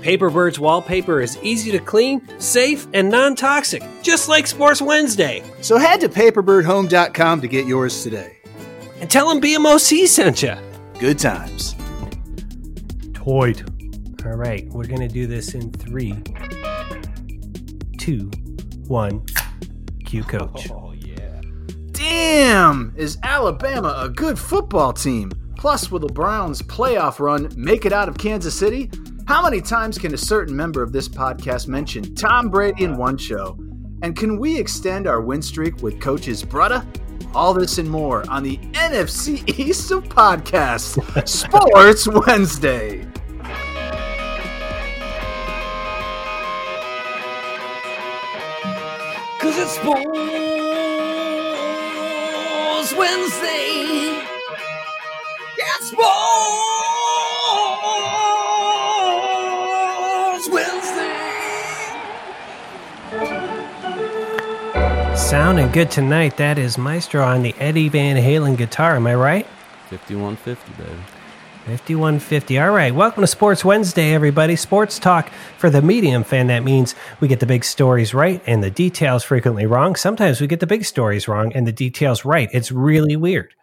Paperbird's wallpaper is easy to clean, safe, and non toxic, just like Sports Wednesday. So head to paperbirdhome.com to get yours today. And tell them BMOC sent you. Good times. Toit. All right, we're going to do this in three, two, one. Cue coach. Oh, yeah. Damn! Is Alabama a good football team? Plus, will the Browns' playoff run make it out of Kansas City? How many times can a certain member of this podcast mention Tom Brady in one show? And can we extend our win streak with Coach's brother? All this and more on the NFC East of podcasts, Sports Wednesday. Cause it's Sports Wednesday. It's Sports Sounding good tonight. That is Maestro on the Eddie Van Halen guitar. Am I right? 5150, baby. 5150. All right. Welcome to Sports Wednesday, everybody. Sports talk for the medium fan. That means we get the big stories right and the details frequently wrong. Sometimes we get the big stories wrong and the details right. It's really weird.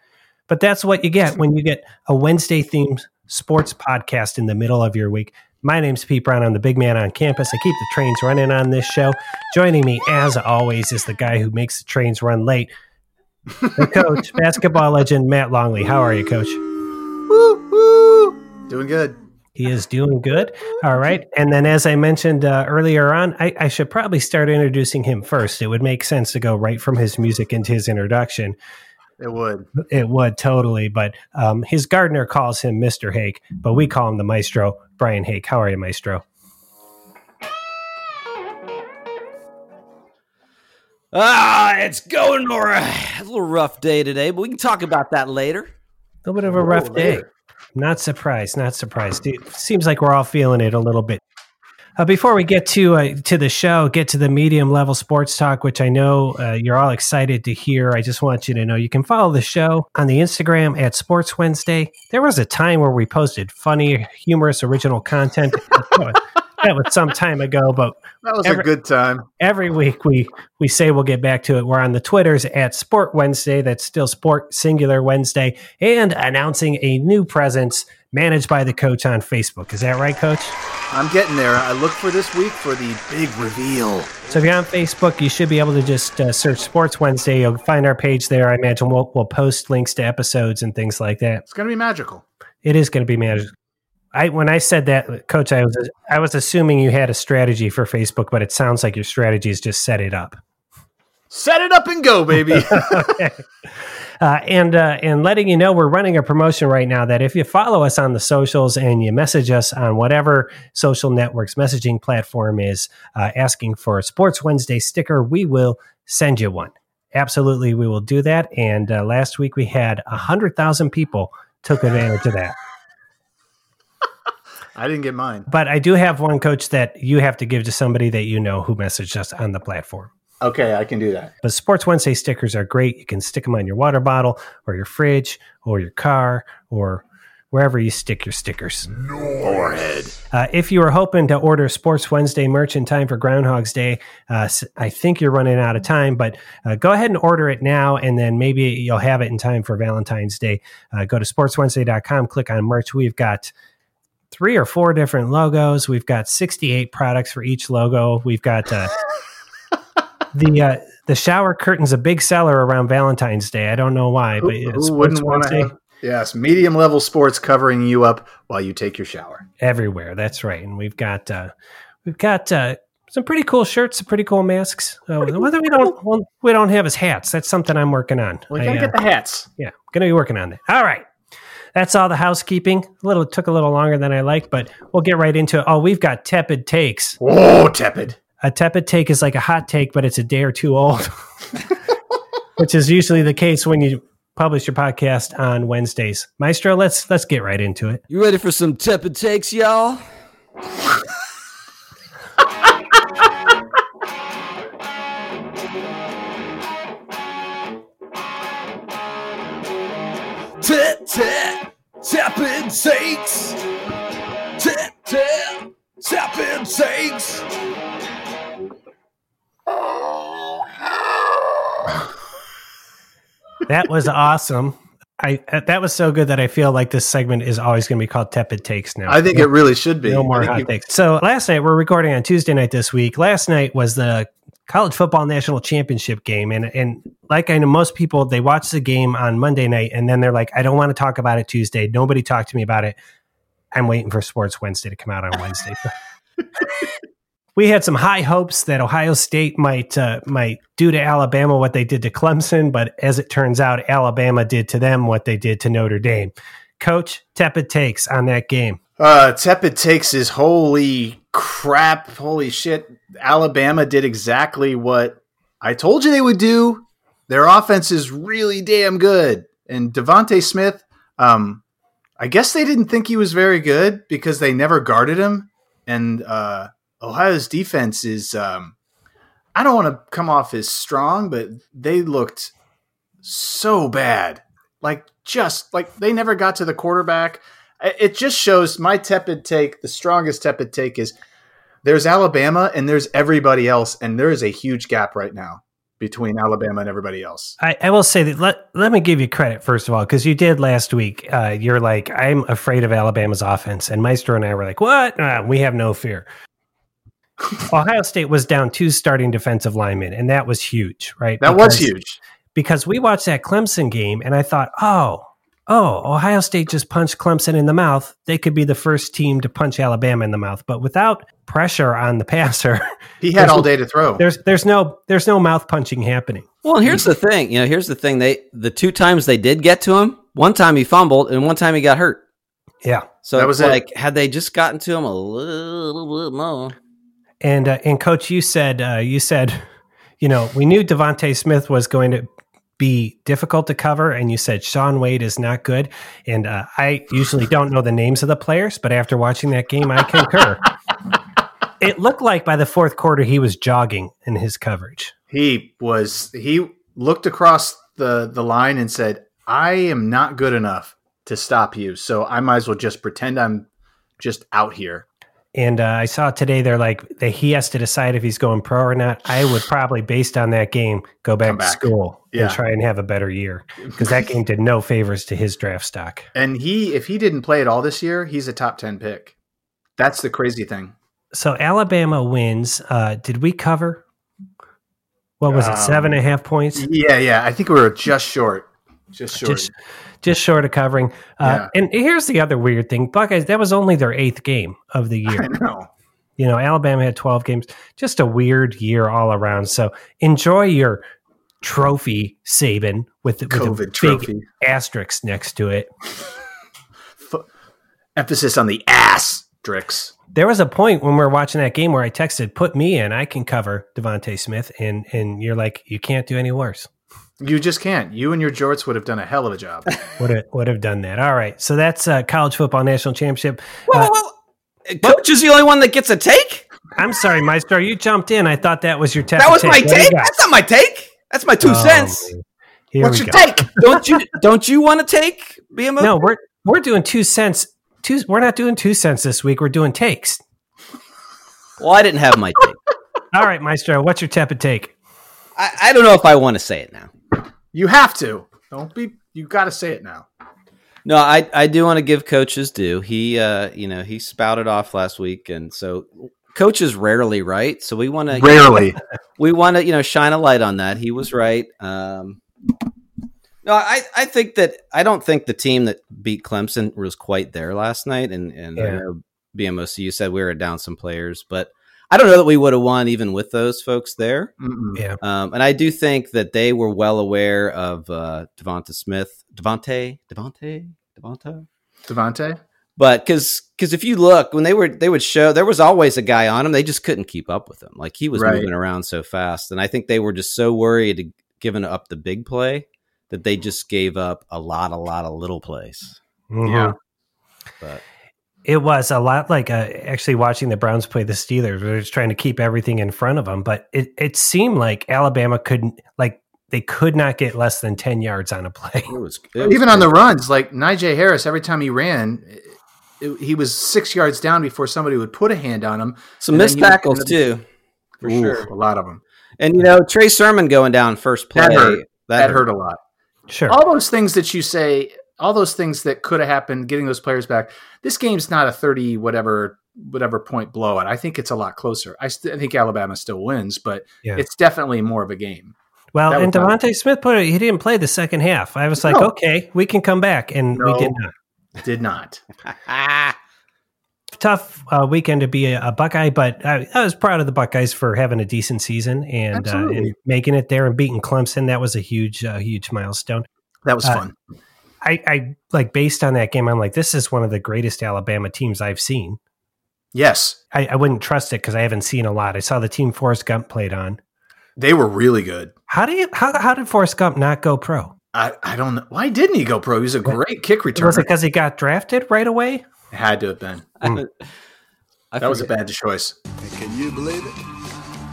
But that's what you get when you get a Wednesday themed sports podcast in the middle of your week. My name's Pete Brown. I'm the big man on campus. I keep the trains running on this show. Joining me, as always, is the guy who makes the trains run late, the coach, basketball legend Matt Longley. How are you, coach? Woo, woo. Doing good. He is doing good. All right. And then, as I mentioned uh, earlier on, I, I, should probably start introducing him first. It would make sense to go right from his music into his introduction. It would. It would totally. But um, his gardener calls him Mr. Hake, but we call him the Maestro, Brian Hake. How are you, Maestro? Ah, it's going all right. A little rough day today, but we can talk about that later. A little bit of a rough day. Not surprised. Not surprised. It seems like we're all feeling it a little bit. Uh, before we get to uh, to the show, get to the medium level sports talk, which I know uh, you're all excited to hear. I just want you to know you can follow the show on the Instagram at Sports Wednesday. There was a time where we posted funny, humorous, original content. that was some time ago, but that was every, a good time. Every week we we say we'll get back to it. We're on the Twitters at Sport Wednesday. That's still Sport Singular Wednesday, and announcing a new presence managed by the coach on Facebook. Is that right, Coach? I'm getting there. I look for this week for the big reveal. So if you're on Facebook, you should be able to just uh, search Sports Wednesday. You'll find our page there. I imagine we'll we'll post links to episodes and things like that. It's going to be magical. It is going to be magical. I when I said that, Coach, I was I was assuming you had a strategy for Facebook, but it sounds like your strategy is just set it up. Set it up and go, baby. okay. Uh, and uh, and letting you know we're running a promotion right now that if you follow us on the socials and you message us on whatever social networks messaging platform is uh, asking for a Sports Wednesday sticker, we will send you one. Absolutely, we will do that. And uh, last week we had a hundred thousand people took advantage of that. I didn't get mine, but I do have one coach that you have to give to somebody that you know who messaged us on the platform. Okay, I can do that. But Sports Wednesday stickers are great. You can stick them on your water bottle or your fridge or your car or wherever you stick your stickers. Forehead. Uh, if you are hoping to order Sports Wednesday merch in time for Groundhog's Day, uh, I think you're running out of time, but uh, go ahead and order it now, and then maybe you'll have it in time for Valentine's Day. Uh, go to sportswednesday.com, click on merch. We've got three or four different logos. We've got 68 products for each logo. We've got uh, the uh, the shower curtain's a big seller around Valentine's Day. I don't know why, but who, who wouldn't want to Yes, medium level sports covering you up while you take your shower. everywhere. That's right. And we've got uh, we've got uh, some pretty cool shirts, some pretty cool masks. Uh, whether we don't well, we don't have is hats. That's something I'm working on. We I, gotta uh, get the hats. yeah, going to be working on that. All right. That's all the housekeeping. A little took a little longer than I like, but we'll get right into it. Oh, we've got tepid takes. Oh, tepid. A tepid take is like a hot take, but it's a day or two old, which is usually the case when you publish your podcast on Wednesdays. Maestro, let's let's get right into it. You ready for some tepid takes, y'all? Tap, tap, tepid takes. Tap, tap, tepid takes. That was awesome. I uh, that was so good that I feel like this segment is always going to be called tepid takes now. I think it really should be. no more hot you- takes. So last night we're recording on Tuesday night this week. Last night was the college football national championship game, and and like I know most people, they watch the game on Monday night, and then they're like, I don't want to talk about it Tuesday. Nobody talked to me about it. I'm waiting for Sports Wednesday to come out on Wednesday. we had some high hopes that Ohio State might uh, might do to Alabama what they did to Clemson, but as it turns out, Alabama did to them what they did to Notre Dame. Coach, tepid takes on that game. Uh, tepid takes is holy crap, holy shit. Alabama did exactly what I told you they would do. Their offense is really damn good. And Devonte Smith, um, I guess they didn't think he was very good because they never guarded him. And uh, Ohio's defense is, um, I don't want to come off as strong, but they looked so bad. Like, just like they never got to the quarterback. It just shows my tepid take, the strongest tepid take is there's Alabama and there's everybody else, and there is a huge gap right now between Alabama and everybody else. I, I will say that let, let me give you credit first of all because you did last week. Uh, you're like I'm afraid of Alabama's offense, and Maestro and I were like, "What? Uh, we have no fear." Ohio State was down two starting defensive linemen, and that was huge, right? That was huge. because we watched that Clemson game, and I thought, "Oh, oh, Ohio State just punched Clemson in the mouth. They could be the first team to punch Alabama in the mouth." But without pressure on the passer, He had all day to throw. there's there's no there's no mouth punching happening. Well, here's the thing. You know, here's the thing. They the two times they did get to him, one time he fumbled and one time he got hurt. Yeah. So That that was was it. like, had they just gotten to him a little bit more, And uh, and coach, you said uh, you said, you know, we knew Devonte Smith was going to be difficult to cover, and you said Shaun Wade is not good. And uh, I usually don't know the names of the players, but after watching that game, I concur. it looked like by the fourth quarter he was jogging in his coverage. he was he looked across the the line and said, "I am not good enough to stop you, so I might as well just pretend I'm just out here." And uh, I saw today they're like that he has to decide if he's going pro or not. I would probably, based on that game, go back, Come to back. school Yeah. and try and have a better year because that game did no favors to his draft stock. And he, if he didn't play at all this year, he's a top ten pick. That's the crazy thing. So Alabama wins. Uh, did we cover? What was it? Um, Seven and a half points. Yeah, yeah. I think we were just short. Just short. Just, just short of covering. Uh, And here's the other weird thing, Buckeyes. That was only their eighth game of the I year. know. you know, Alabama had 12 games. Just a weird year all around. So enjoy your trophy, Saban, with, with a COVID big asterisk next to it. Emphasis on the ass, There was a point when we were watching that game where I texted, "Put me in. I can cover Devonte Smith," and and you're like, "You can't do any worse." You just can't. You and your jorts would have done a hell of a job. Would have would have done that. All right, so that's uh, college football national championship. Whoa, Uh, whoa, whoa. Coach is the only one that gets a take. I'm sorry, Maestro, you jumped in. I thought that was your take. That was my What take. That's not my take. That's my two Oh, cents. man. Here What's we your go. take? don't you? Don't you want to take BMO? No, we're we're doing two cents. Two. We're not doing two cents this week. We're doing takes. Well, I didn't have my take. All right, Maestro, what's your tepid take? I, I don't know if I want to say it now. You have to. Don't be. You got to say it now. No, I I do want to give coach his due. He uh you know he spouted off last week, and so coach is rarely right. So we want to Rarely. we want to you know shine a light on that. He was right. Um, No, I, I think that I don't think the team that beat Clemson was quite there last night, and and I Yeah. know BMOC you said we were down some players, but I don't know that we would have won even with those folks there. Mm-mm. Yeah. Um, and I do think that they were well aware of uh, Devonta Smith, Devontae, Devontae, Devonta. Devontae? But because because if you look when they were they would show there was always a guy on him they just couldn't keep up with him like he was Right. moving around so fast and I think they were just so worried to giving up the big play that they just gave up a lot a lot of little plays. Mhm. Yeah. But It was a lot like uh, actually watching the Browns play the Steelers. They're just trying to keep everything in front of them, but it, it seemed like Alabama couldn't like they could not get less than ten yards on a play. it was, it was Even on the runs, like Najee Harris, every time he ran, it, he was six yards down before somebody would put a hand on him. some missed tackles gonna- too. For Oof. sure. A lot of them. And you know Trey Sermon going down first play That hurt. That, hurt a lot. Sure. All those things that you say, all those things that could have happened, getting those players back. This game's not a 30 whatever whatever point blowout. I think it's a lot closer. I, st- I think Alabama still wins, but Yeah. it's definitely more of a game. Well, That and was not- Devontae Smith put it, he didn't play the second half. I was like, No. okay, we can come back. And we did not. Did not. Tough uh, weekend to be a, a Buckeye, but I, I was proud of the Buckeyes for having a decent season and, uh, and making it there and beating Clemson. That was a huge, uh, huge milestone. That was Uh, fun. I, I like based on that game, I'm like, this is one of the greatest Alabama teams I've seen. Yes, I, I wouldn't trust it because I haven't seen a lot. I saw the team Forrest Gump played on. they were really good. How do you how, how did Forrest Gump not go pro? I, I don't know why didn't he go pro. He was a great kick returner. Was returner. it because he got drafted right away? It Had to have been. Hmm. I That was a bad choice. And can you believe it?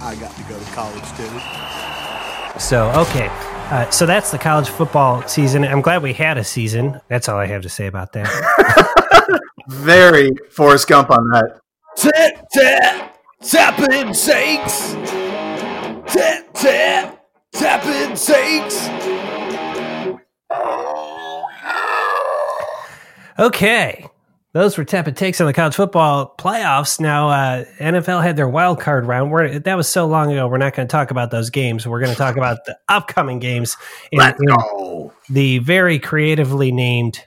I got to go to college too. So okay, uh, so that's the college football season. I'm glad we had a season. That's all I have to say about that. Very Forrest Gump on that. Tap tap tapping sakes. Tap tap tapping sakes. Okay. Those were tepid takes on the college football playoffs. Now, uh, NFL had their wild card round. We're, that was so long ago. We're not going to talk about those games. We're going to talk about the upcoming games in, Let's go. the very creatively named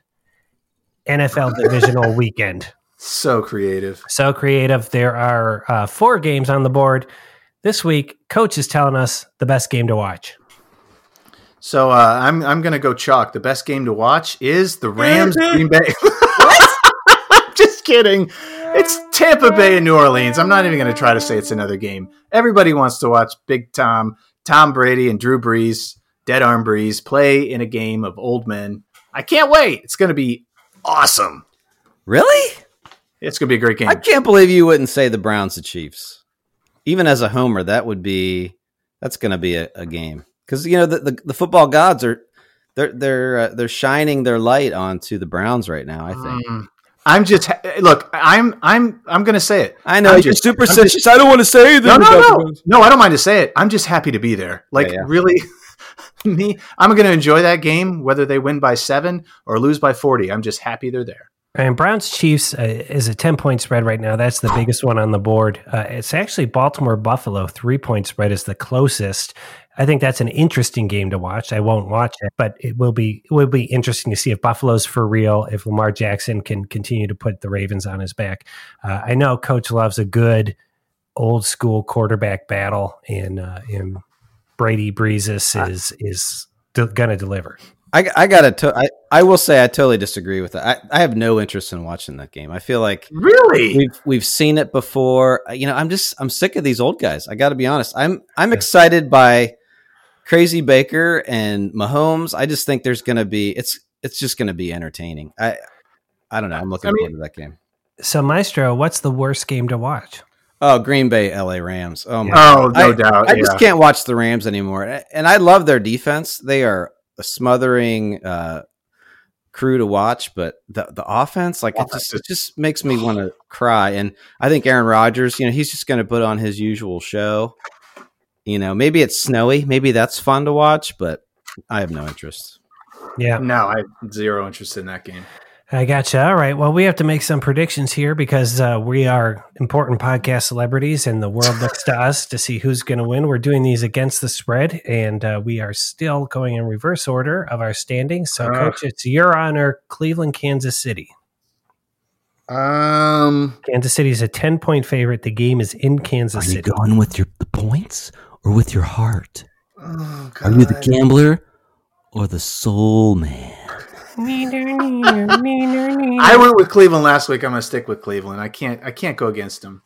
NFL Divisional Weekend. So creative. So creative. There are uh, four games on the board this week. Coach is telling us the best game to watch. So uh, I'm I'm gonna go chalk. The best game to watch is the Rams Green Bay. Kidding. It's Tampa Bay and New Orleans. I'm not even gonna try to say it's another game. Everybody wants to watch Big Tom, Tom Brady, and Drew Brees, Dead Arm Brees play in a game of old men. I can't wait. It's gonna be awesome. Really? It's gonna be a great game. I can't believe you wouldn't say the Browns the Chiefs. Even as a homer, that would be that's going to be a, a game because you know the, the the football gods are they're they're uh, they're shining their light onto the Browns right now. I think. Mm. I'm just look. I'm I'm I'm gonna say it. I know I'm you're just- I'm superstitious. I don't want to say anything. No, no, no, no. I don't mind to say it. I'm just happy to be there. Like Yeah, yeah. really, me. I'm going to enjoy that game, whether they win by seven or lose by forty. I'm just happy they're there. And Browns Chiefs uh, is a 10 point spread right now. That's the biggest one on the board. Uh, it's actually Baltimore Buffalo, three point spread is the closest. I think that's an interesting game to watch. I won't watch it, but it will be it will be interesting to see if Buffalo's for real, if Lamar Jackson can continue to put the Ravens on his back. Uh, I know Coach loves a good old school quarterback battle, and uh, and Brady Breezes is is de- going to deliver. I, I gotta. To, I I will say I totally disagree with that. I, I have no interest in watching that game. I feel like Really? we've we've seen it before. You know, I'm just I'm sick of these old guys. I got to be honest. I'm I'm excited by Crazy Baker and Mahomes. I just think there's going to be it's it's just going to be entertaining. I I don't know. I'm looking I mean- forward to that game. So, Maestro, what's the worst game to watch? Oh, Green Bay, LA Rams. Oh my. oh, no I- doubt. I yeah. just can't watch the Rams anymore. And I love their defense. They are a smothering uh, crew to watch, but the the offense, like it just, it just makes me want to cry. And I think Aaron Rodgers, you know, he's just going to put on his usual show. You know, maybe it's snowy, maybe that's fun to watch, but I have no interest. Yeah. No, I have zero interest in that game. I gotcha. All right. Well, we have to make some predictions here because uh, we are important podcast celebrities and the world looks to us to see who's going to win. We're doing these against the spread and uh, we are still going in reverse order of our standings. So, Uh. Coach, it's your honor Cleveland, Kansas City. Um, Kansas City is a 10 point favorite. The game is in Kansas Are Kansas you City. going with your the points or with your heart? oh, Are you the gambler or the soul man? I went with Cleveland last week. I'm going to stick with Cleveland. I can't. I can't go against them.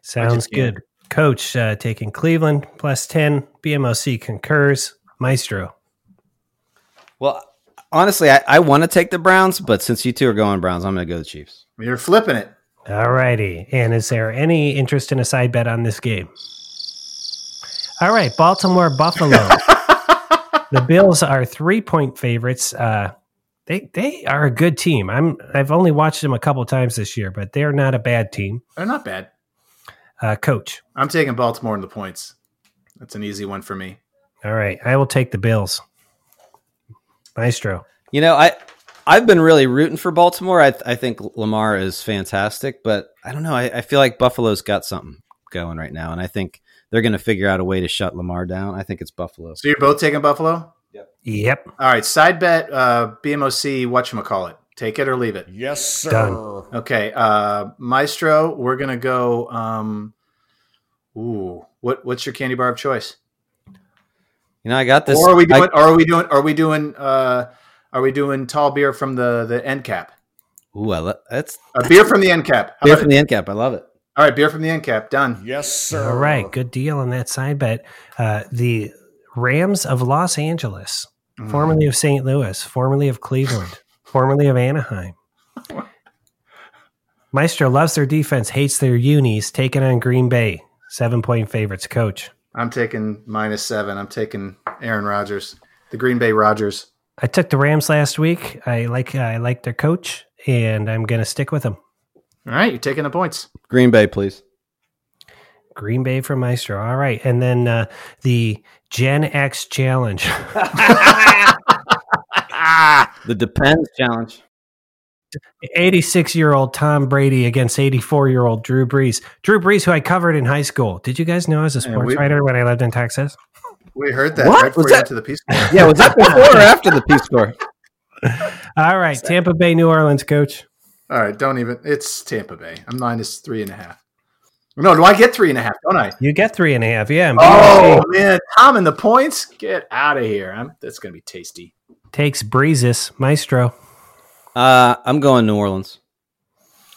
Sounds can't. good. Coach uh, taking Cleveland plus 10. BMOC concurs. Maestro. Well, honestly, I, I want to take the Browns, but since you two are going Browns, I'm going to go the Chiefs. You're flipping it. All righty. And is there any interest in a side bet on this game? All right, Baltimore Buffalo. the Bills are three point favorites. Uh, they they are a good team. I'm I've only watched them a couple times this year, but they're not a bad team. They're not bad. Uh, coach. I'm taking Baltimore in the points. That's an easy one for me. All right, I will take the Bills. Maestro. You know, I I've been really rooting for Baltimore. I I think Lamar is fantastic, but I don't know. I, I feel like Buffalo's got something going right now, and I think they're going to figure out a way to shut Lamar down. I think it's Buffalo. So you're both taking Buffalo. Yep. Yep. All right, side bet. Uh, BMOC. What you call it? Take it or leave it. Yes, sir. Done. Okay, uh, Maestro. We're gonna go. Um, ooh, what what's your candy bar of choice? You know, I got this. or are we doing? or are we doing? Are we doing? Uh, are we doing tall beer from the the end cap? ooh, I lo- that's A beer from the end cap. How beer about from the end cap. I love it. All right, beer from the end cap. Done. Yes, sir. All right, good deal on that side bet. Uh, the Rams of Los Angeles, Mm. formerly of St. Louis, formerly of Cleveland, formerly of Anaheim. Maestro loves their defense, hates their unis, taking on Green Bay. Seven point favorites, coach. I'm taking minus seven. I'm taking Aaron Rodgers, the Green Bay Rodgers. I took the Rams last week. I like I like their coach, and I'm going to stick with them. All right, you're taking the points. Green Bay, please. Green Bay for Maestro. All right, and then uh, the Gen X Challenge. The Depends challenge. 86 year old Tom Brady against 84 year old Drew Brees. Drew Brees, who I covered in high school. Did you guys know I was a Yeah, sports we- writer when I lived in Texas? We heard that What? right before Was you that- went to the Peace Corps. Yeah, was that before or after the Peace Corps? All right, Tampa Bay, New Orleans, coach. All right, don't even. It's Tampa Bay. I'm minus three and a half. No, do I get three and a half? Don't I? You get three and a half. Yeah. Oh man, Tom and the points. Get out of here. I'm, that's gonna be tasty. takes Breezes, Maestro. Uh, I'm going New Orleans.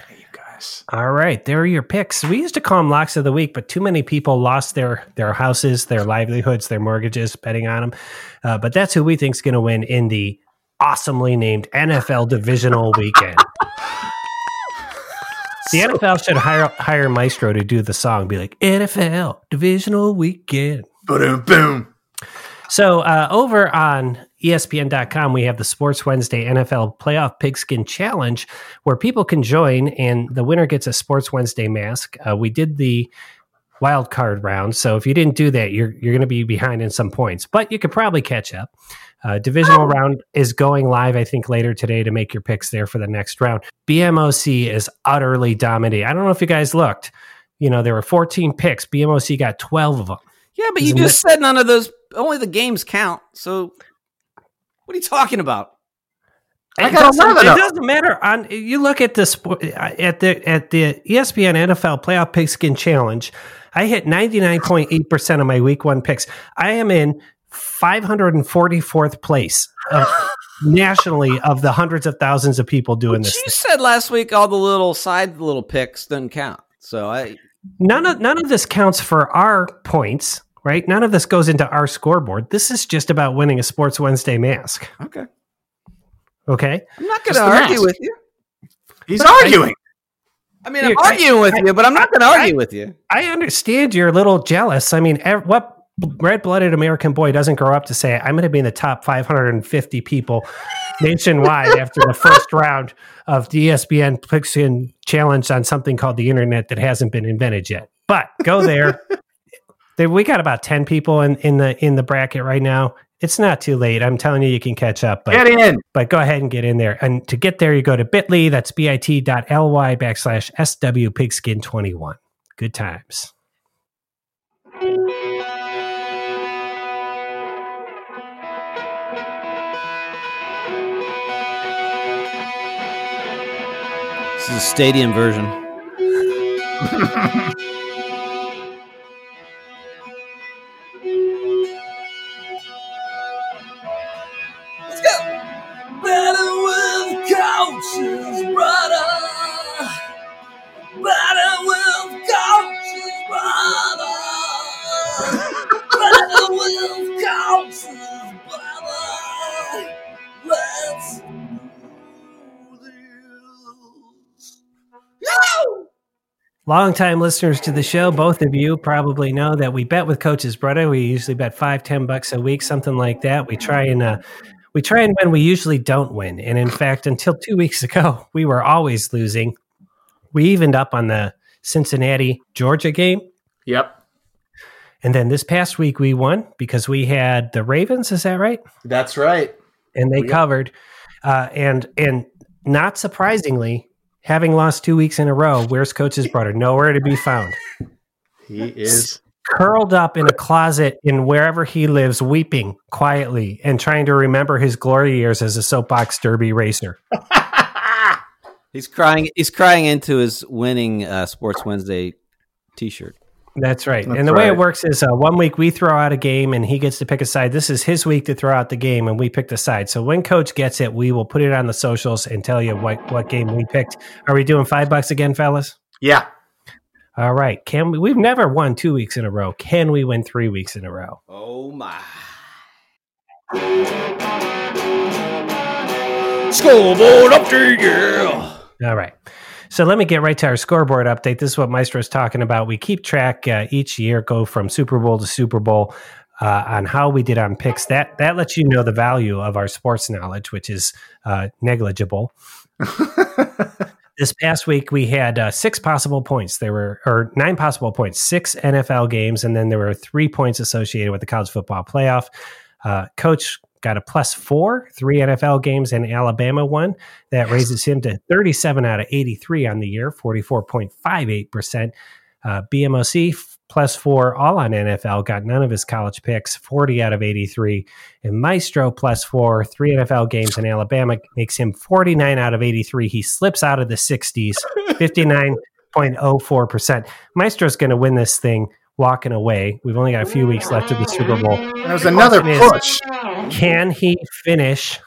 Hey, you guys. All right, there are your picks. We used to call them locks of the week, but too many people lost their their houses, their livelihoods, their mortgages betting on them. Uh, but that's who we think is going to win in the awesomely named NFL Divisional Weekend. The NFL should hire hire Maestro to do the song. Be like NFL Divisional Weekend. Boom, boom. So uh, over on ESPN.com, we have the Sports Wednesday NFL Playoff Pigskin Challenge, where people can join, and the winner gets a Sports Wednesday mask. Uh, we did the wild card round, so if you didn't do that, you're you're going to be behind in some points, but you could probably catch up. Uh, divisional round is going live, I think, later today to make your picks there for the next round. BMOC is utterly dominating. I don't know if you guys looked. You know, there were 14 picks. BMOC got 12 of them. Yeah, but you Isn't just said none of those. Only the games count. So, what are you talking about? I It doesn't- It doesn't matter. On you look at the sport at the at the ESPN NFL Playoff Pigskin Challenge. I hit ninety nine point eight percent of my week one picks. I am in five hundred and forty fourth place of, nationally of the hundreds of thousands of people doing But this. you thing. said last week all the little side little picks doesn't count. So I None of none of this counts for our points. Right? None of this goes into our scoreboard. This is just about winning a Sports Wednesday mask. okay. Okay. I'm not going to argue mask. with you. He's But I- arguing. I mean, I'm I- arguing with I- you, but I'm not going to I- argue with you. I understand you're a little jealous. I mean, what red blooded American boy doesn't grow up to say, I'm going to be in the top 550 people nationwide after the first round of the ESPN Pigskin Challenge on something called the internet that hasn't been invented yet. But go there. There- we got about 10 people in, in the in the bracket right now. It's not too late. I'm telling you, you can catch up. But, Get in. but go ahead and get in there. And to get there, you go to bit.ly. That's bit.ly backslash SW Pigskin 21. Good times. This is a stadium version. Longtime listeners to the show, both of you probably know that we bet with Coach's Brother. We usually bet five, ten bucks a week, something like that. We try and uh, we try and win. We usually don't win, and in fact, until two weeks ago, we were always losing. We evened up on the Cincinnati Georgia game, Yep. and then this past week we won because we had the Ravens. Is that right? That's right. and they Yep. covered. Uh, and and not surprisingly, having lost two weeks in a row, where's Coach's brother? Nowhere to be found. He is. Curled up in a closet in wherever he lives, weeping quietly and trying to remember his glory years as a soapbox derby racer. He's crying. He's crying into his winning uh, Sports Wednesday T-shirt. That's right. That's and the way it works is uh, one week we throw out a game and he gets to pick a side. This is his week to throw out the game and we pick the side. So when coach gets it, we will put it on the socials and tell you what, what game we picked. Are we doing five bucks again, fellas? Yeah. All right. Can we? We've never won two weeks in a row. Can we win three weeks in a row? Oh my! Scoreboard up to you. All right. So let me get right to our scoreboard update. This is what Maestro's talking about. We keep track uh, each year, go from Super Bowl to Super Bowl uh, on how we did on picks. That that lets you know the value of our sports knowledge, which is uh, negligible. This past week we had uh, six possible points. There were or nine possible points, six NFL games, and then there were three points associated with the college football playoff. Uh, Coach got a plus four, three NFL games, and Alabama one. That raises him to 37 out of 83 on the year, 44.58%. Uh, BMOC f- plus four, all on NFL, got none of his college picks, 40 out of 83. And Maestro plus four, three NFL games in Alabama makes him 49 out of 83. He slips out of the 60s, 59.04%. Maestro's going to win this thing walking away. We've only got a few weeks left of the Super Bowl. That was another Question is- push. Can he finish?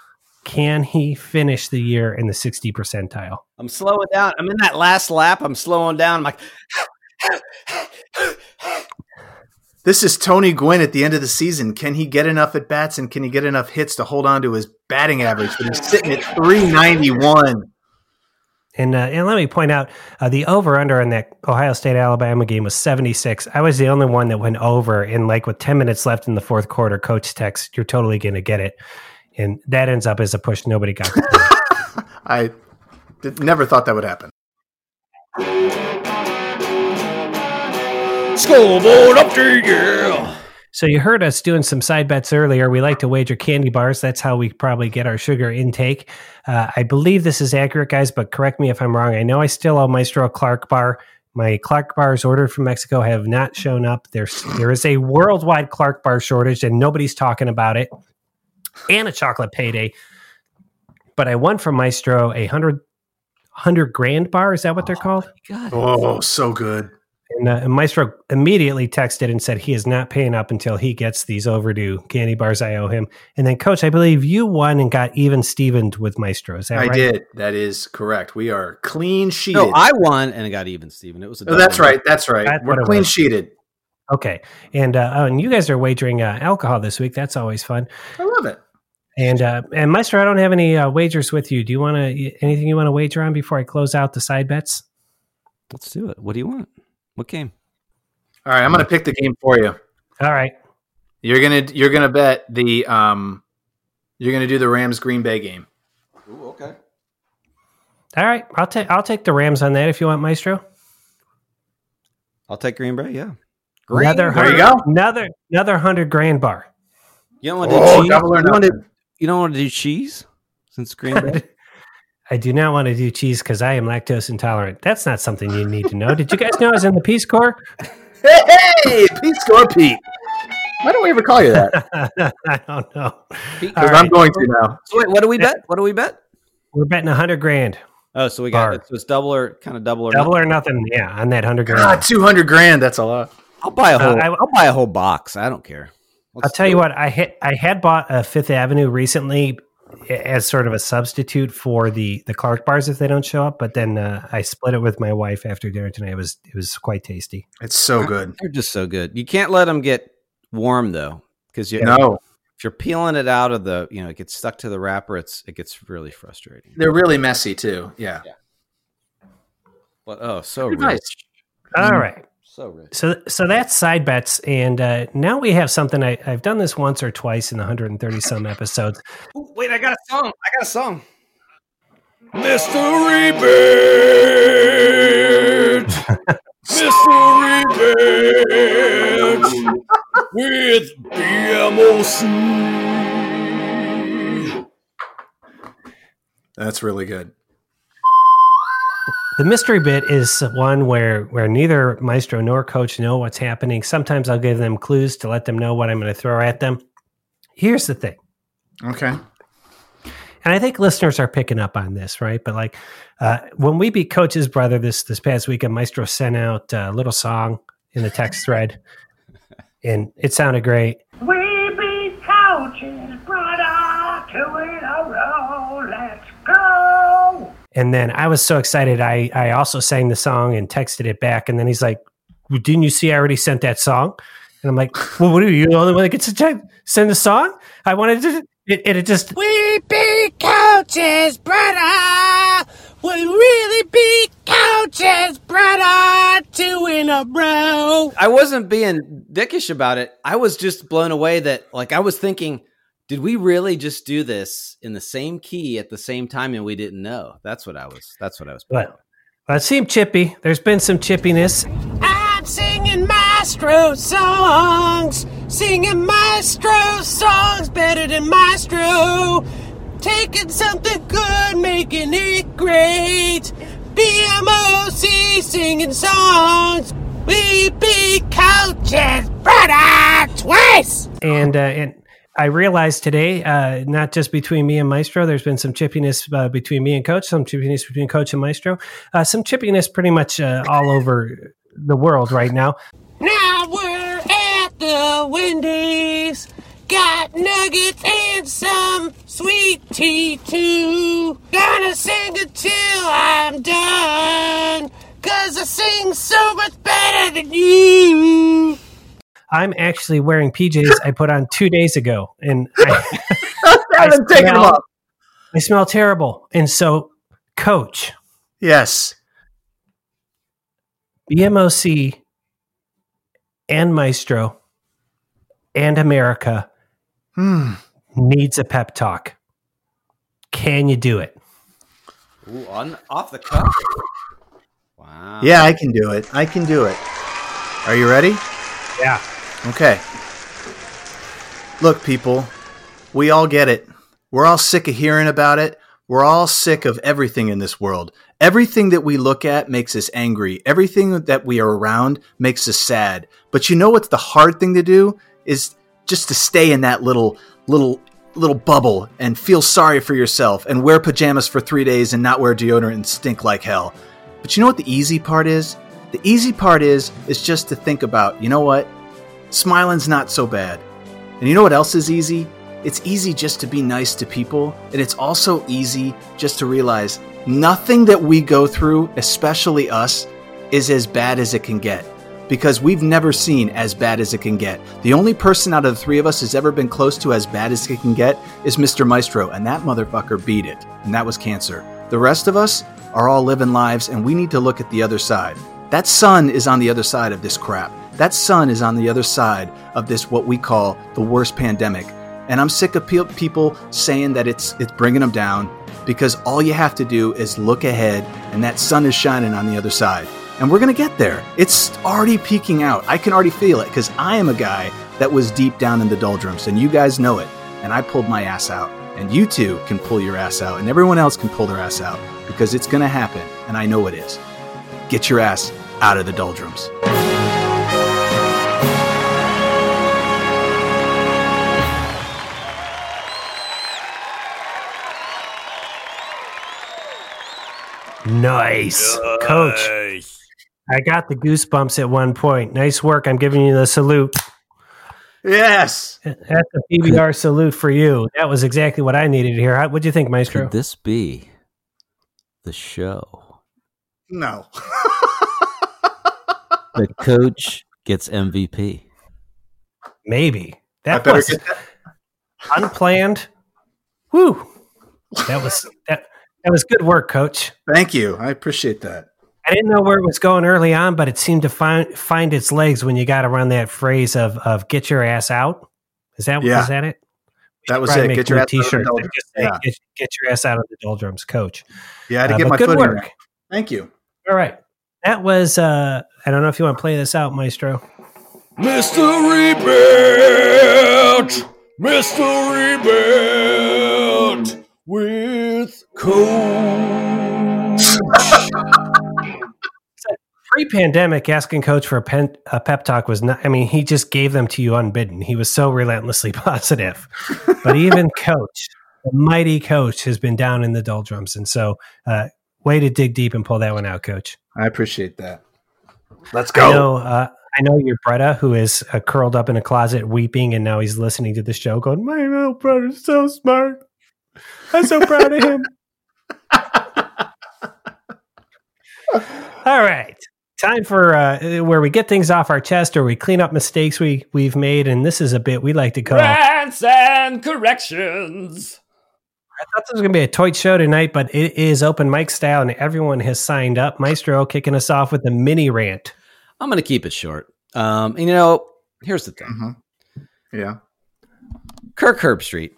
Can he finish the year in the 60 percentile? I'm slowing down. I'm in that last lap. I'm slowing down. I'm like, This is Tony Gwynn at the end of the season. Can he get enough at bats and can he get enough hits to hold on to his batting average? But he's sitting at 391. And, uh, and let me point out uh, the over under on that Ohio State Alabama game was 76. I was the only one that went over. And like with 10 minutes left in the fourth quarter, coach text, you're totally going to get it. And that ends up as a push. Nobody got. I did, never thought that would happen. scoreboard up to you. So you heard us doing some side bets earlier. We like to wager candy bars. That's how we probably get our sugar intake. Uh, I believe this is accurate, guys, but correct me if I'm wrong. I know I still owe Maestro a Clark bar. My Clark bars ordered from Mexico have not shown up. There's there is a worldwide Clark bar shortage, and nobody's talking about it. And a chocolate payday. But I won from Maestro a hundred hundred grand bar. Is that what they're called? God. Oh, so good. And, uh, and Maestro immediately texted and said he is not paying up until he gets these overdue candy bars I owe him. And then, Coach, I believe you won and got even Stevened with Maestro. Is that I right? did. That is correct. We are clean sheeted. No, I won and it got even, Steven. It was a oh, that's right. That's right. That's We're clean sheeted. Okay. And uh, oh, and you guys are wagering uh, alcohol this week. That's always fun. I love it. And uh, and Maestro, I don't have any uh, wagers with you. Do you want to anything you want to wager on before I close out the side bets? Let's do it. What do you want? What game? All right, I'm going to pick the game for you. All right. You're gonna you're gonna bet the um you're gonna do the Rams Green Bay game. Ooh, okay. All right. I'll take I'll take the Rams on that if you want, Maestro. I'll take Green Bay. Yeah. Another There you go. Another another hundred grand bar. You don't want to Oh, do cheese. You, want to, you don't want to do cheese since Green Bay. I do not want to do cheese because I am lactose intolerant. That's not something you need to know. Did you guys know I was in the Peace Corps? Hey, Peace Corps Pete. Why don't we ever call you that? I don't know. Because All I'm going to now. so wait, what do we bet? What do we bet? We're betting a hundred grand, Oh, so we got Bar. it. So it's double or kind of double or double nothing. or nothing. Yeah, on that hundred grand. God, 200 grand. That's a lot. I'll buy a Uh, whole. I- I'll buy a whole box. I don't care. I'll Let's tell you it. what. I hit. I had bought a Fifth Avenue recently as sort of a substitute for the the Clark bars if they don't show up. But then uh, I split it with my wife after dinner tonight. It was it was quite tasty. It's so good. They're just so good. You can't let them get warm though, because you know if you're peeling it out of the, you know, it gets stuck to the wrapper. It's it gets really frustrating. they're really messy too. Yeah. But oh, so rich, nice. All right. So rich. So so that's side bets, and uh, now we have something. I, I've done this once or twice in the 130 some episodes. Ooh, wait, I got a song. I got a song. Mystery bit. Mystery bit with BMOC. That's really good. The mystery bit is one where where neither maestro nor coach know what's happening. Sometimes I'll give them clues to let them know what I'm going to throw at them. Here's the thing. Okay. and I think listeners are picking up on this, right? But like uh, when we beat Coach's brother this this past weekend, Maestro sent out a little song in the text thread, and it sounded great. And then I was so excited, I I also sang the song and texted it back. And then he's like, well, "Didn't you see I already sent that song?" And I'm like, "Well, what are you the only one that gets to te- send the song? I wanted to." It, it, it just We be coaches, brother. We really be coaches, brother, two in a row. I wasn't being dickish about it. I was just blown away that, like, I was thinking, did we really just do this in the same key at the same time and we didn't know? That's what I was. That's what I was. But well, it seemed chippy. There's been some chippiness. I'm singing maestro songs, singing maestro songs better than maestro. Taking something good, making it great. BMOC singing songs. We be coaches, brother, twice. and uh, and I realized today, uh, not just between me and Maestro, there's been some chippiness uh, between me and Coach, some chippiness between Coach and Maestro, uh, some chippiness pretty much uh, all over the world right now. Now we're at the Wendy's. Got nuggets and some sweet tea too. Gonna sing until I'm done. Cause I sing so much better than you. I'm actually wearing PJs I put on two days ago, and I, I, haven't taken them smell, off. I smell terrible. And so, Coach, Yes. BMOC and Maestro and America Hmm. needs a pep talk. Can you do it? Ooh, on off the cuff. Wow. Yeah, I can do it. I can do it. Are you ready? Yeah. Okay. Look, people, we all get it. We're all sick of hearing about it. We're all sick of everything in this world. Everything that we look at makes us angry. Everything that we are around makes us sad. But you know what's the hard thing to do is just to stay in that little little little bubble and feel sorry for yourself and wear pajamas for 3 days and not wear deodorant and stink like hell. But you know what the easy part is? The easy part is is just to think about, you know what? Smiling's not so bad. And you know what else is easy? It's easy just to be nice to people, and it's also easy just to realize nothing that we go through, especially us, is as bad as it can get. Because we've never seen as bad as it can get. The only person out of the three of us who's ever been close to as bad as it can get is Mr. Maestro, and that motherfucker beat it, and that was cancer. The rest of us are all living lives, and we need to look at the other side. That sun is on the other side of this crap. That sun is on the other side of this what we call the worst pandemic. And I'm sick of pe- people saying that it's it's bringing them down because all you have to do is look ahead and that sun is shining on the other side. And we're going to get there. It's already peeking out. I can already feel it because I am a guy that was deep down in the doldrums, and you guys know it. And I pulled my ass out. And you too can pull your ass out, and everyone else can pull their ass out because it's going to happen, and I know it is. Get your ass out of the doldrums. Nice, coach. I got the goosebumps at one point. Nice work. I'm giving you the salute. Yes. That's a PBR salute for you. That was exactly what I needed to hear. How- What'd you think, Maestro? Could this be the show? No. The coach gets MVP. Maybe that was that. unplanned. Woo! That was that. That was good work, Coach. Thank you. I appreciate that. I didn't know where it was going early on, but it seemed to find find its legs when you got around that phrase of of "get your ass out." Is that Yeah. is that it? That was it. Get your new ass out of the t-shirts that doldrums. just say, Yeah. get, get your ass out of the doldrums, Coach. Yeah, I had to Uh, get my good foot work. in. Thank you. All right, that was. uh I don't know if you want to play this out, Maestro. Mystery Bet! Mystery Bet! With Coach! Pre-pandemic, asking Coach for a, pen, a pep talk was not. I mean, he just gave them to you unbidden. He was so relentlessly positive. But even Coach, the mighty Coach, has been down in the doldrums, and so uh, way to dig deep and pull that one out, Coach. I appreciate that. Let's I go. know. Uh, I know your Bretta, who is uh, curled up in a closet weeping, and now he's listening to the show, going, "My little brother's so smart. I'm so proud of him." All right, time for uh, where we get things off our chest, or we clean up mistakes we we've made, and this is a bit we like to call. Rants and corrections! I thought this was going to be a toy show tonight, but it is open mic style, and everyone has signed up. Maestro kicking us off with a mini rant. I'm going to keep it short. Um, and you know, here's the thing: Mhm. Yeah. Kirk Herbstreit.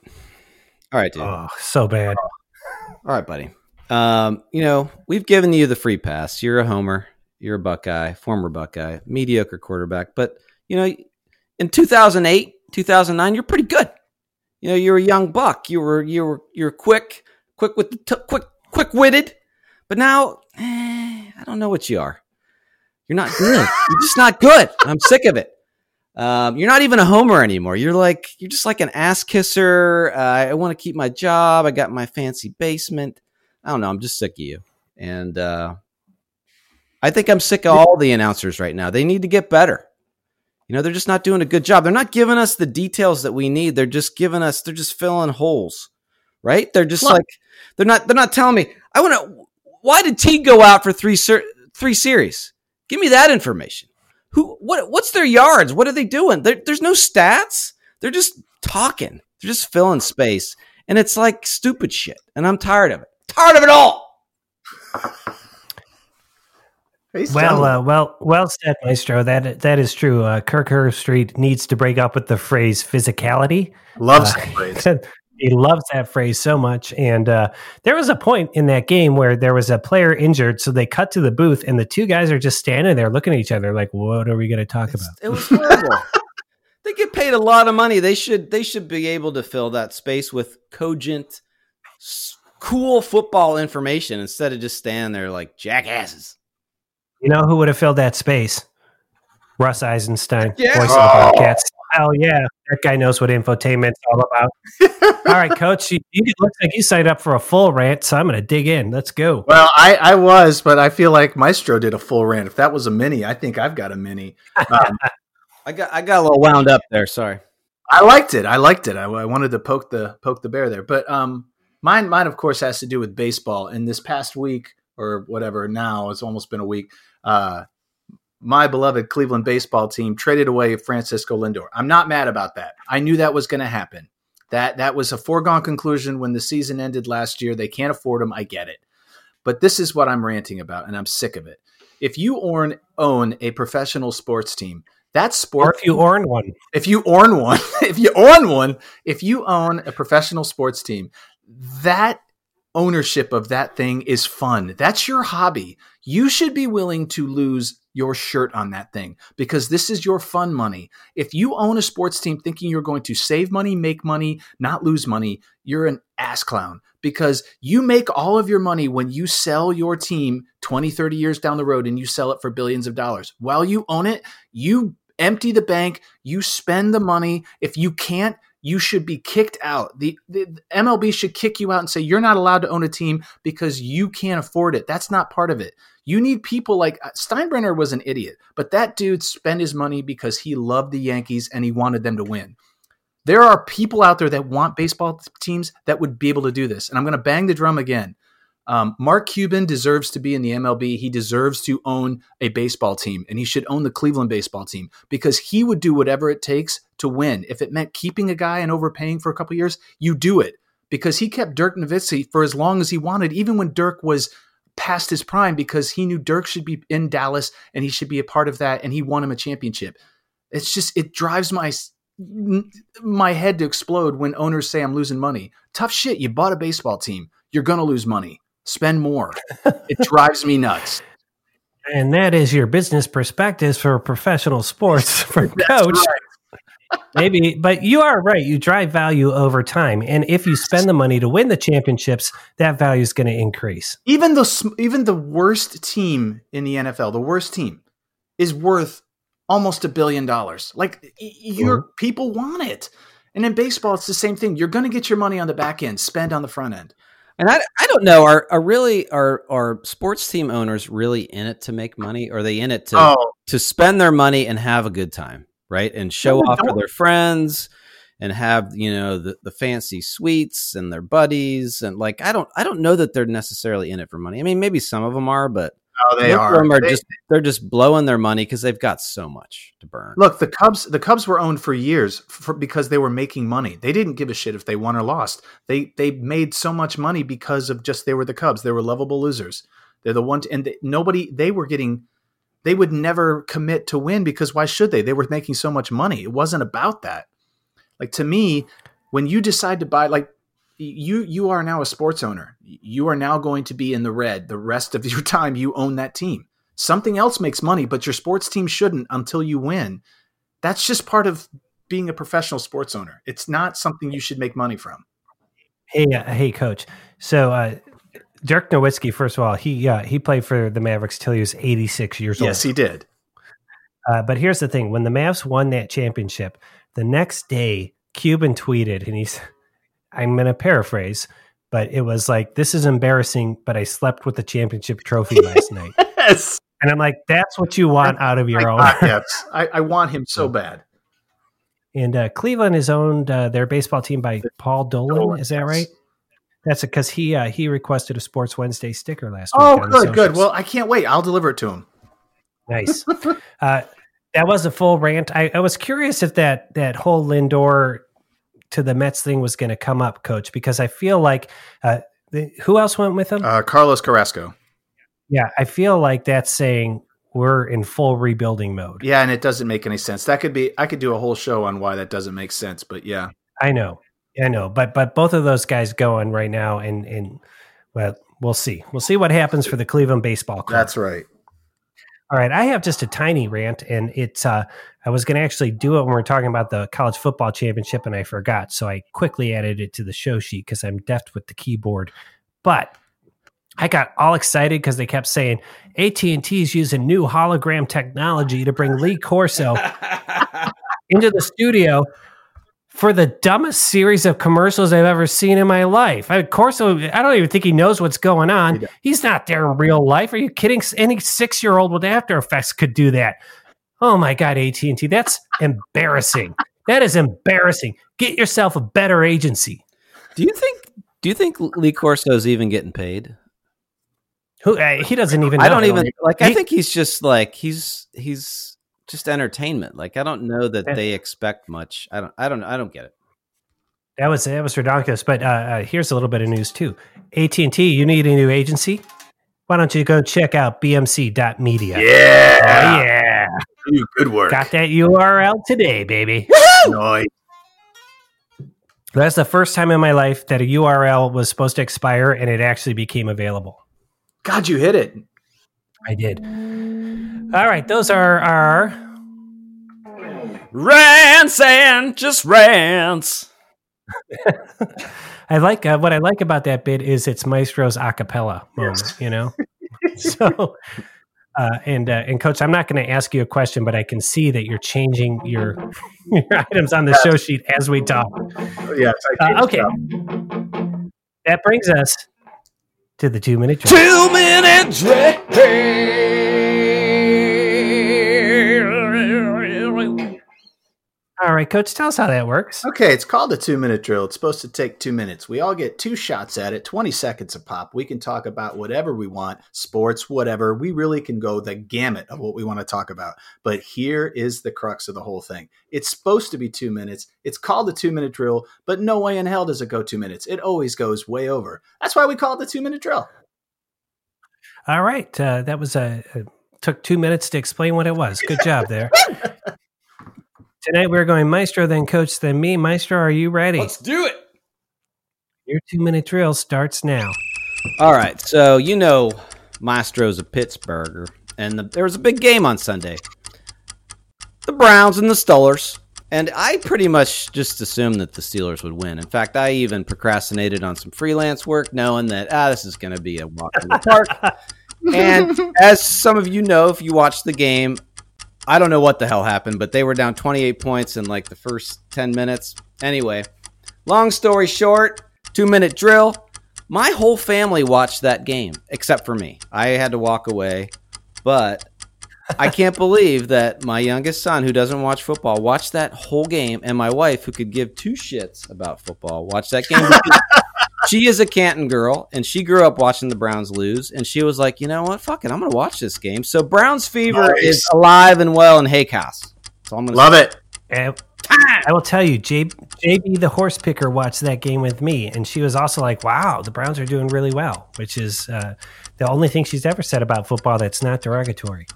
All right, dude. Oh, so bad. All right, buddy. Um, you know, we've given you the free pass. You're a homer. You're a Buckeye, former Buckeye, mediocre quarterback. But, you know, in 2008, 2009, you're pretty good. You know, you're a young buck. You were, you were, you're quick, quick with the, t- quick, quick witted. But now, eh, I don't know what you are. You're not good. you're just not good. I'm sick of it. Um, you're not even a homer anymore. You're like you're just like an ass kisser. Uh, I want to keep my job. I got my fancy basement. I don't know. I'm just sick of you, and uh, I think I'm sick of all the announcers right now. They need to get better. You know, they're just not doing a good job. They're not giving us the details that we need. They're just giving us. They're just filling holes, right? They're just Look. like they're not. They're not telling me. I want to. Why did T go out for three ser- three series? Give me that information. Who? What? What's their yards? What are they doing? There, there's no stats. They're just talking. They're just filling space, and it's like stupid shit. And I'm tired of it. Tired of it all. He's Well, uh, well, well said, Maestro. That that is true. Uh, Kirk Street needs to break up with the phrase physicality. loves uh, that phrase. he loves that phrase so much. And uh, there was a point in that game where there was a player injured, so they cut to the booth, and the two guys are just standing there looking at each other like, "What are we going to talk about?" It was horrible. they get paid a lot of money. They should. They should be able to fill that space with cogent, cool football information instead of just standing there like jackasses. You know who would have filled that space? Russ Eisenstein, Yeah. voice of the Bobcats. Hell yeah, that guy knows what infotainment's all about. all right, Coach, you, you it looks like you signed up for a full rant, so I'm going to dig in. Let's go. Well, I, I was, but I feel like Maestro did a full rant. If that was a mini, I think I've got a mini. Um, I got. I got a little wound up there. Sorry. I liked it. I liked it. I, I wanted to poke the poke the bear there, but um, mine mine of course has to do with baseball. And this past week or whatever, now it's almost been a week. Uh, my beloved Cleveland baseball team traded away Francisco Lindor. I'm not mad about that. I knew that was going to happen. That that was a foregone conclusion when the season ended last year. They can't afford him. I get it. But this is what I'm ranting about, and I'm sick of it. If you own own a professional sports team, that Or sport if you own one, if you own one, if you own one, if you own a professional sports team, that ownership of that thing is fun. That's your hobby. You should be willing to lose your shirt on that thing because this is your fun money. If you own a sports team thinking you're going to save money, make money, not lose money, you're an ass clown because you make all of your money when you sell your team 20, 30 years down the road and you sell it for billions of dollars. While you own it, you empty the bank, you spend the money. If you can't, you should be kicked out. The, the, MLB should kick you out and say you're not allowed to own a team because you can't afford it. That's not part of it. You need people like uh, Steinbrenner was an idiot, but that dude spent his money because he loved the Yankees and he wanted them to win. There are people out there that want baseball teams that would be able to do this. And I'm going to bang the drum again. Um, Mark Cuban deserves to be in the MLB. He deserves to own a baseball team, and he should own the Cleveland baseball team because he would do whatever it takes to win. If it meant keeping a guy and overpaying for a couple years, you do it because he kept Dirk Nowitzki for as long as he wanted, even when Dirk was past his prime, because he knew Dirk should be in Dallas and he should be a part of that, and he won him a championship. It's just it drives my my head to explode when owners say I'm losing money. Tough shit. You bought a baseball team. You're going to lose money spend more. it drives me nuts. And that is your business perspectives for professional sports for coach. Right. Maybe, but you are right. You drive value over time, and if you spend the money to win the championships, that value is going to increase. Even the even the worst team in the NFL, the worst team, is worth almost a billion dollars. Like your mm-hmm. people want it, and in baseball, it's the same thing. You're going to get your money on the back end, spend on the front end. And I, I don't know are are really are are sports team owners really in it to make money? Or are they in it to oh. to spend their money and have a good time, right? And show no, off to their friends and have you know the, the fancy suites and their buddies and like I don't I don't know that they're necessarily in it for money. I mean, maybe some of them are, but Oh, they are. Are they, just they're just blowing their money because they've got so much to burn. Look, the Cubs the Cubs were owned for years for, because they were making money. They didn't give a shit if they won or lost. They they made so much money because of just they were the Cubs. They were lovable losers. They're the one to, and they, nobody they were getting. They would never commit to win because why should they? They were making so much money. It wasn't about that. Like to me, when you decide to buy like you you are now a sports owner. You are now going to be in the red the rest of your time you own that team. Something else makes money, but your sports team shouldn't until you win. That's just part of being a professional sports owner. It's not something you should make money from. Hey, uh, hey, coach. So, uh, Dirk Nowitzki, first of all, he uh, he played for the Mavericks till he was 86 years old. Yes, he did. Uh, but here's the thing: when the Mavs won that championship, the next day, Cuban tweeted, and he's I'm going to paraphrase, but it was like, "This is embarrassing, but I slept with the championship trophy last night." yes, and I'm like, "That's what you want out of your own." yes, I, I, want him so bad. And uh, Cleveland is owned uh, their baseball team by Paul Dolan. Dolan is that yes. right? That's because he uh, he requested a Sports Wednesday sticker last oh, week. Oh, good, good. Well, I can't wait. I'll deliver it to him. Nice. Uh, that was a full rant. I, I was curious if that that whole Lindor to the Mets thing was going to come up, Coach, because I feel like uh, the, who else went with him? Uh, Carlos Carrasco. Yeah, I feel like that's saying we're in full rebuilding mode. Yeah, and it doesn't make any sense. That could be I could do a whole show on why that doesn't make sense, but yeah. I know. I know, but but both of those guys going right now and and well, we'll see. We'll see what happens for the Cleveland baseball club. That's right. All right, I have just a tiny rant, and it's uh, I was going to actually do it when we are talking about the college football championship, and I forgot, so I quickly added it to the show sheet because I'm deft with the keyboard. But I got all excited because they kept saying AT and T is using new hologram technology to bring Lee Corso into the studio for the dumbest series of commercials I've ever seen in my life. I, Corso, I don't even think he knows what's going on. He's not there in real life. Are you kidding? Any six year old with After Effects could do that. Oh my God, AT and T, that's embarrassing. that is embarrassing. Get yourself a better agency. Do you think? Do you think Lee Corso is even getting paid? Who uh, he doesn't even. I don't even like. He, I think he's just like he's he's just entertainment. Like I don't know that they expect much. I don't. I don't. I don't get it. That was that was ridiculous. But uh, uh, here's a little bit of news too. AT and T, you need a new agency. Why don't you go check out bmc.media? Yeah, oh, yeah. Good work. Got that URL today, baby. Nice. That's the first time in my life that a URL was supposed to expire and it actually became available. God, you hit it. I did. All right, those are our Rants and just rants. I like uh, what I like about that bit is it's Maestro's acapella moment, you know. so, uh, and uh, and coach, I'm not going to ask you a question, but I can see that you're changing your your items on the show sheet as we talk. Yes. I Uh, okay, that brings us to the two minute drill. Two minute drill. All right, coach, tell us how that works. Okay, it's called a two minute drill. It's supposed to take two minutes. We all get two shots at it, 20 seconds a pop. We can talk about whatever we want, sports, whatever. We really can go the gamut of what we want to talk about. But here is the crux of the whole thing it's supposed to be two minutes. It's called a two minute drill, but no way in hell does it go two minutes. It always goes way over. That's why we call it the two minute drill. All right, uh, that was a, a took two minutes to explain what it was. Good job there. Tonight we're going Maestro, then Coach, then me. Maestro, are you ready? Let's do it. Your two minute drill starts now. All right, so you know Maestro's a Pittsburgher, and the, there was a big game on Sunday. The Browns and the Steelers, and I pretty much just assumed that the Steelers would win. In fact, I even procrastinated on some freelance work, knowing that ah, this is going to be a walk in the park. and as some of you know, if you watched the game, I don't know what the hell happened, but they were down 28 points in like the first 10 minutes. Anyway, long story short, two minute drill. My whole family watched that game except for me. I had to walk away, but I can't believe that my youngest son, who doesn't watch football, watched that whole game, and my wife, who could give two shits about football, watched that game. because she is a Canton girl, and she grew up watching the Browns lose, and she was like, you know what, fuck it, I'm going to watch this game. So Browns fever Nice. is alive and well in Hake House. That's I'm going to Love it. And I will tell you, J- JB the horse picker watched that game with me, and she was also like, "Wow, the Browns are doing really well," which is uh, the only thing she's ever said about football that's not derogatory.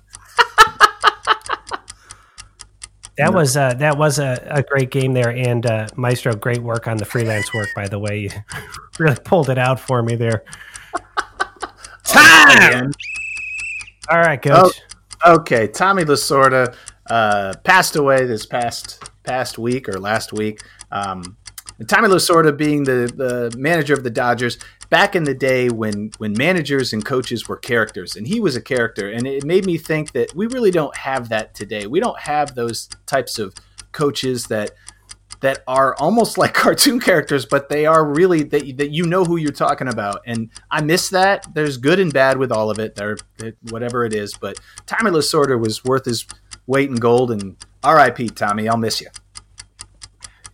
That was uh, that was a, a great game there, and uh, Maestro, great work on the freelance work. By the way, you really pulled it out for me there. Time. All right, coach. Okay, Tommy Lasorda uh, passed away this past past week or last week. Um, Tommy Lasorda being the, the manager of the Dodgers back in the day when when managers and coaches were characters, and he was a character, and it made me think that we really don't have that today. We don't have those types of coaches that that are almost like cartoon characters, but they are really that that you know who you're talking about. And I miss that. There's good and bad with all of it. There, whatever it is. But Tommy Lasorda was worth his weight in gold. And R.I.P. Tommy, I'll miss you.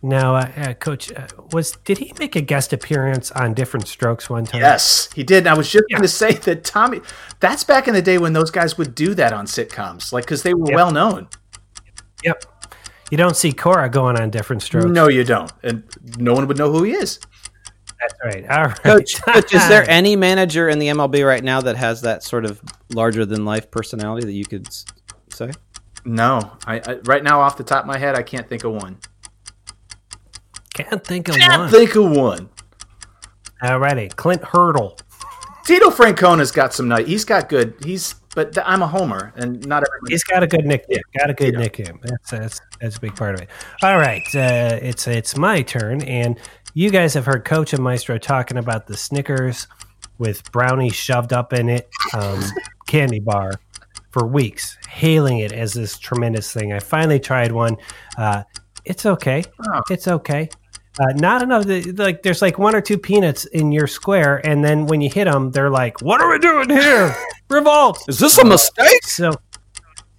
Now, uh, uh, coach, uh, was did he make a guest appearance on Diff'rent Strokes one time? Yes, he did. And I was just Yeah. going to say that Tommy. That's back in the day when those guys would do that on sitcoms, like because they were Yep. well known. Yep. You don't see Cora going on Diff'rent Strokes. No, you don't, and no one would know who he is. That's right. All right. Coach, Coach, is there any manager in the MLB right now that has that sort of larger than life personality that you could say? No, I, I right now off the top of my head, I can't think of one. Can't think of one. Can't one. think of one. All righty. Clint Hurdle. Tito Francona's got some night. He's got good. He's but I'm a homer, and not everybody. He's got a good nickname. Got a good Yeah. nickname. That's, that's that's a big part of it. All right, uh, it's it's my turn, and you guys have heard Coach and Maestro talking about the Snickers with brownie shoved up in it, um, candy bar for weeks, hailing it as this tremendous thing. I finally tried one. Uh, it's okay. Oh. It's okay. Uh, not enough. Like there's like one or two peanuts in your square, and then when you hit them, they're like, "What are we doing here? Revolt!" Is this a mistake? So,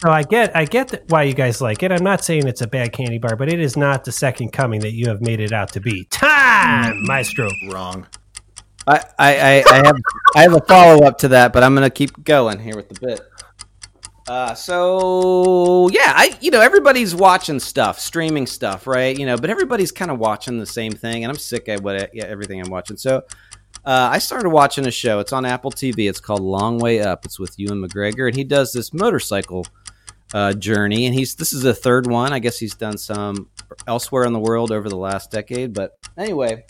so I get I get that why you guys like it. I'm not saying it's a bad candy bar, but it is not the second coming that you have made it out to be. Time, Maestro. Wrong. I, I, I, I have I have a follow up to that, but I'm gonna keep going here with the bit. Uh, so yeah, I you know everybody's watching stuff, streaming stuff, right? You know, but everybody's kind of watching the same thing, and I'm sick of what yeah, everything I'm watching. So uh, I started watching a show. It's on Apple TV. It's called Long Way Up. It's with Ewan McGregor, and he does this motorcycle uh, journey, and he's this is the third one. I guess he's done some elsewhere in the world over the last decade, but anyway,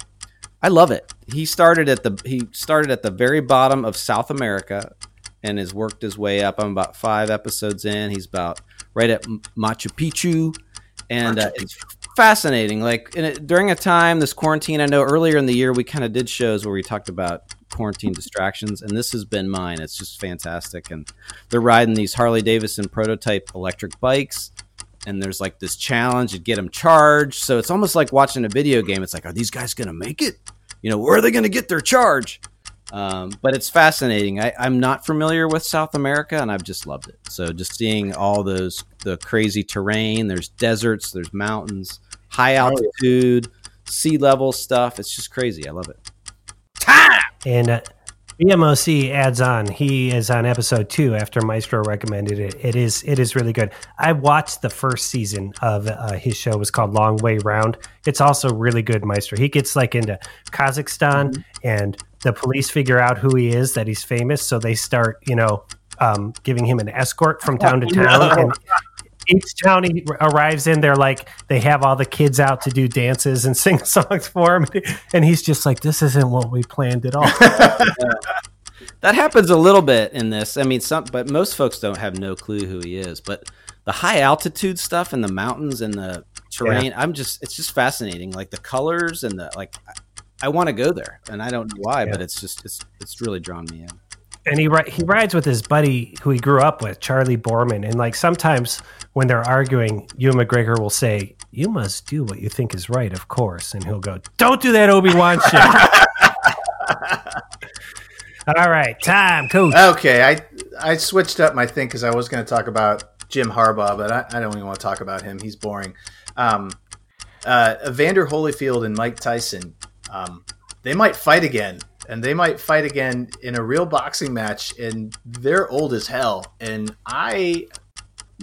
I love it. He started at the he started at the very bottom of South America and has worked his way up. I'm about five episodes in. He's about right at Machu Picchu, and uh, it's fascinating. Like during a time this quarantine, I know earlier in the year we kind of did shows where we talked about quarantine distractions, and this has been mine. It's just fantastic, and they're riding these Harley Davidson prototype electric bikes. And there's like this challenge to get them charged. So it's almost like watching a video game. It's like, are these guys going to make it? You know, where are they going to get their charge? Um, but it's fascinating. I, I'm not familiar with South America, and I've just loved it. So just seeing all those the crazy terrain. There's deserts, there's mountains, high altitude, sea level stuff. It's just crazy. I love it. And uh, BMOC adds on. He is on episode two after Maestro recommended it. It is it is really good. I watched the first season of uh, his show. It was called Long Way Round. It's also really good, Maestro. He gets like into Kazakhstan, and the police figure out who he is, that he's famous, so they start you know um, giving him an escort from town to town. And each town he arrives in, they're like they have all the kids out to do dances and sing songs for him, and he's just like, "This isn't what we planned at all." That happens a little bit in this. I mean, some, but most folks don't have no clue who he is. But the high altitude stuff and the mountains and the terrain, I'm just, it's just fascinating. Like the colors and the like. I, I want to go there, and I don't know why, Yeah. but it's just, it's, it's really drawn me in. and he ri- he rides with his buddy who he grew up with, Charley Boorman. And like sometimes when they're arguing, Ewan McGregor will say, "You must do what you think is right, of course," and he'll go, "Don't do that Obi Wan shit." All right, time, coach. Okay, I I switched up my thing because I was going to talk about Jim Harbaugh, but I, I don't even want to talk about him. He's boring. Um, uh, Evander Holyfield and Mike Tyson, um, they might fight again, and they might fight again in a real boxing match, and they're old as hell. And I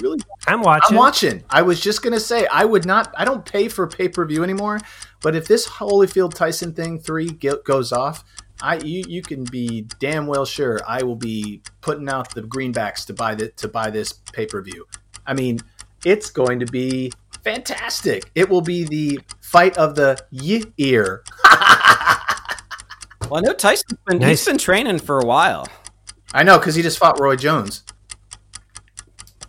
really I'm watching. I'm watching. I was just gonna say I would not. I don't pay for pay per view anymore. But if this Holyfield Tyson thing three goes off, I you, you can be damn well sure I will be putting out the greenbacks to buy the, to buy this pay per view. I mean, it's going to be fantastic. It will be the fight of the year. Well, I know Tyson's been, Nice. he's been training for a while. I know because he just fought Roy Jones.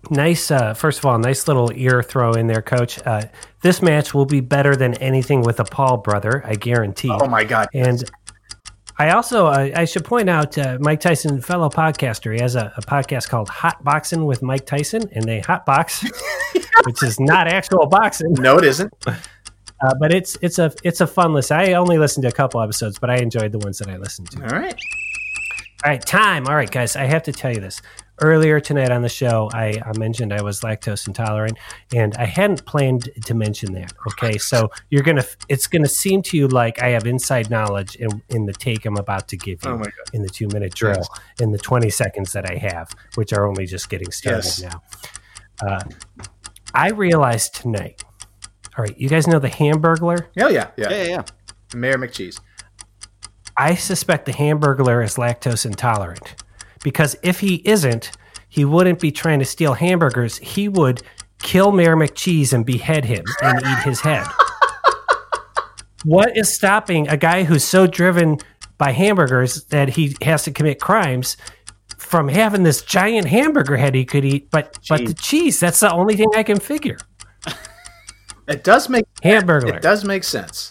Nice. Uh, first of all, nice little ear throw in there, coach. Uh, this match will be better than anything with a Paul brother, I guarantee. Oh my god! And I also uh, I should point out uh, Mike Tyson, fellow podcaster. He has a, a podcast called Hot Boxing with Mike Tyson, and they hot box, which is not actual boxing, No, it isn't. uh, but it's it's a it's a fun listen. I only listened to a couple episodes, but I enjoyed the ones that I listened to. All right. All right, time. All right, guys, I have to tell you this. Earlier tonight on the show, I, I mentioned I was lactose intolerant, and I hadn't planned to mention that. Okay, so you're gonna, it's gonna seem to you like I have inside knowledge in, in the take I'm about to give you Oh in the two minute drill in the 20 seconds that I have, which are only just getting started Yes. now. Uh, I realized tonight. All right, you guys know the Hamburglar. Oh yeah, yeah. Yeah, yeah, yeah. Mayor McCheese. I suspect the Hamburglar is lactose intolerant because if he isn't, he wouldn't be trying to steal hamburgers. He would kill Mayor McCheese and behead him and eat his head. what is stopping a guy who's so driven by hamburgers that he has to commit crimes from having this giant hamburger head he could eat? But but the cheese, that's the only thing I can figure. It does make hamburger. it does make sense.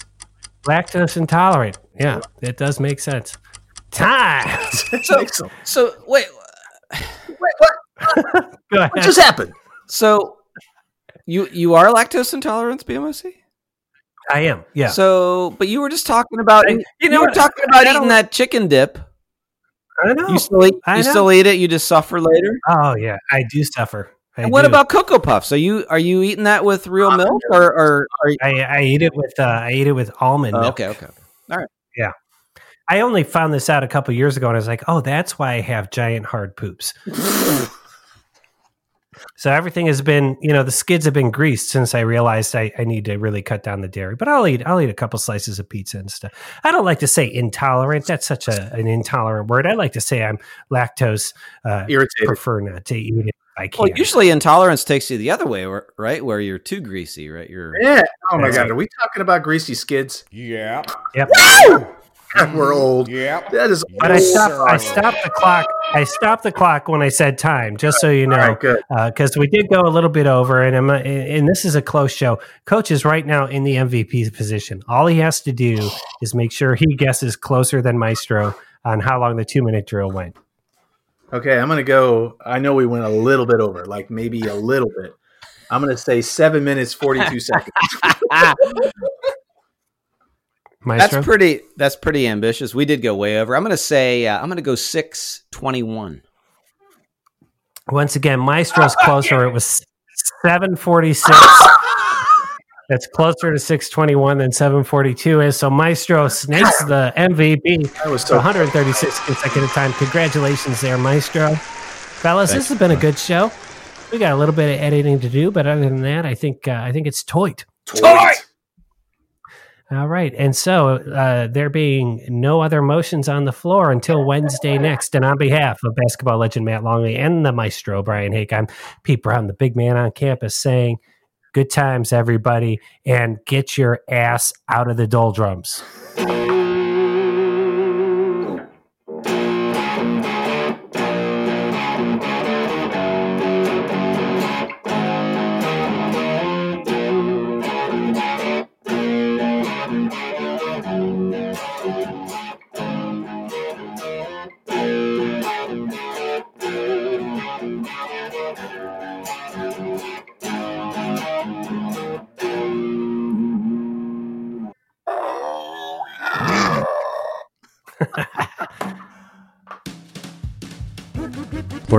Lactose intolerant. Yeah, it does make sense. Time. So- So wait, Wait, what? Go ahead. What just happened? so you you are lactose intolerant, BMOC? I am. Yeah. So, but you were just talking about I- you, you know were what? talking about eating that chicken dip. I know. You still eat, I you know. still eat it. You just suffer later. oh yeah, I do suffer. I And what do. about cocoa puffs? Are you are you eating that with real milk or, or are you? I, I eat it with uh, I eat it with almond Oh, milk. okay, okay. All right, yeah. I only found this out a couple years ago, and I was like, oh, that's why I have giant hard poops. so everything has been, you know, the skids have been greased since I realized I, I need to really cut down the dairy. But I'll eat I'll eat a couple slices of pizza and stuff. I don't like to say intolerant. That's such a, an intolerant word. I like to say I'm lactose uh, Irritated. prefer not to eat it. I can't. Well, usually intolerance takes you the other way, right? Where you're too greasy, right? You're Yeah. Oh my god, are we talking about greasy skids? Yeah. Yep. We're old. Yeah. That is. But I old. stopped. I stopped the clock. I stopped the clock when I said time, just so you All know, right, good. Uh, because we did go a little bit over, and I'm not, and this is a close show. Coach is right now in the MVP position. All he has to do is make sure he guesses closer than Maestro on how long the two minute drill went. Okay, I'm gonna go. I know we went a little bit over, like maybe a little bit. I'm gonna say seven minutes forty two seconds. Maestro, that's pretty. That's pretty ambitious. We did go way over. I'm going to say uh, I'm going to go six twenty one. once again, Maestro's closer. It was seven forty six. That's closer to six twenty one than seven forty two is. So Maestro snakes the MVP. That was so. 136 consecutive time. Congratulations there, Maestro. Fellas, this has been a good show. We got a little bit of editing to do, but other than that, I think uh, I think it's toit. Toit. All right, and so uh, there being no other motions on the floor until Wednesday next, and on behalf of basketball legend Matt Longley and the maestro Brian Hake, I'm Pete Brown, the big man on campus, saying, "Good times, everybody, and get your ass out of the doldrums."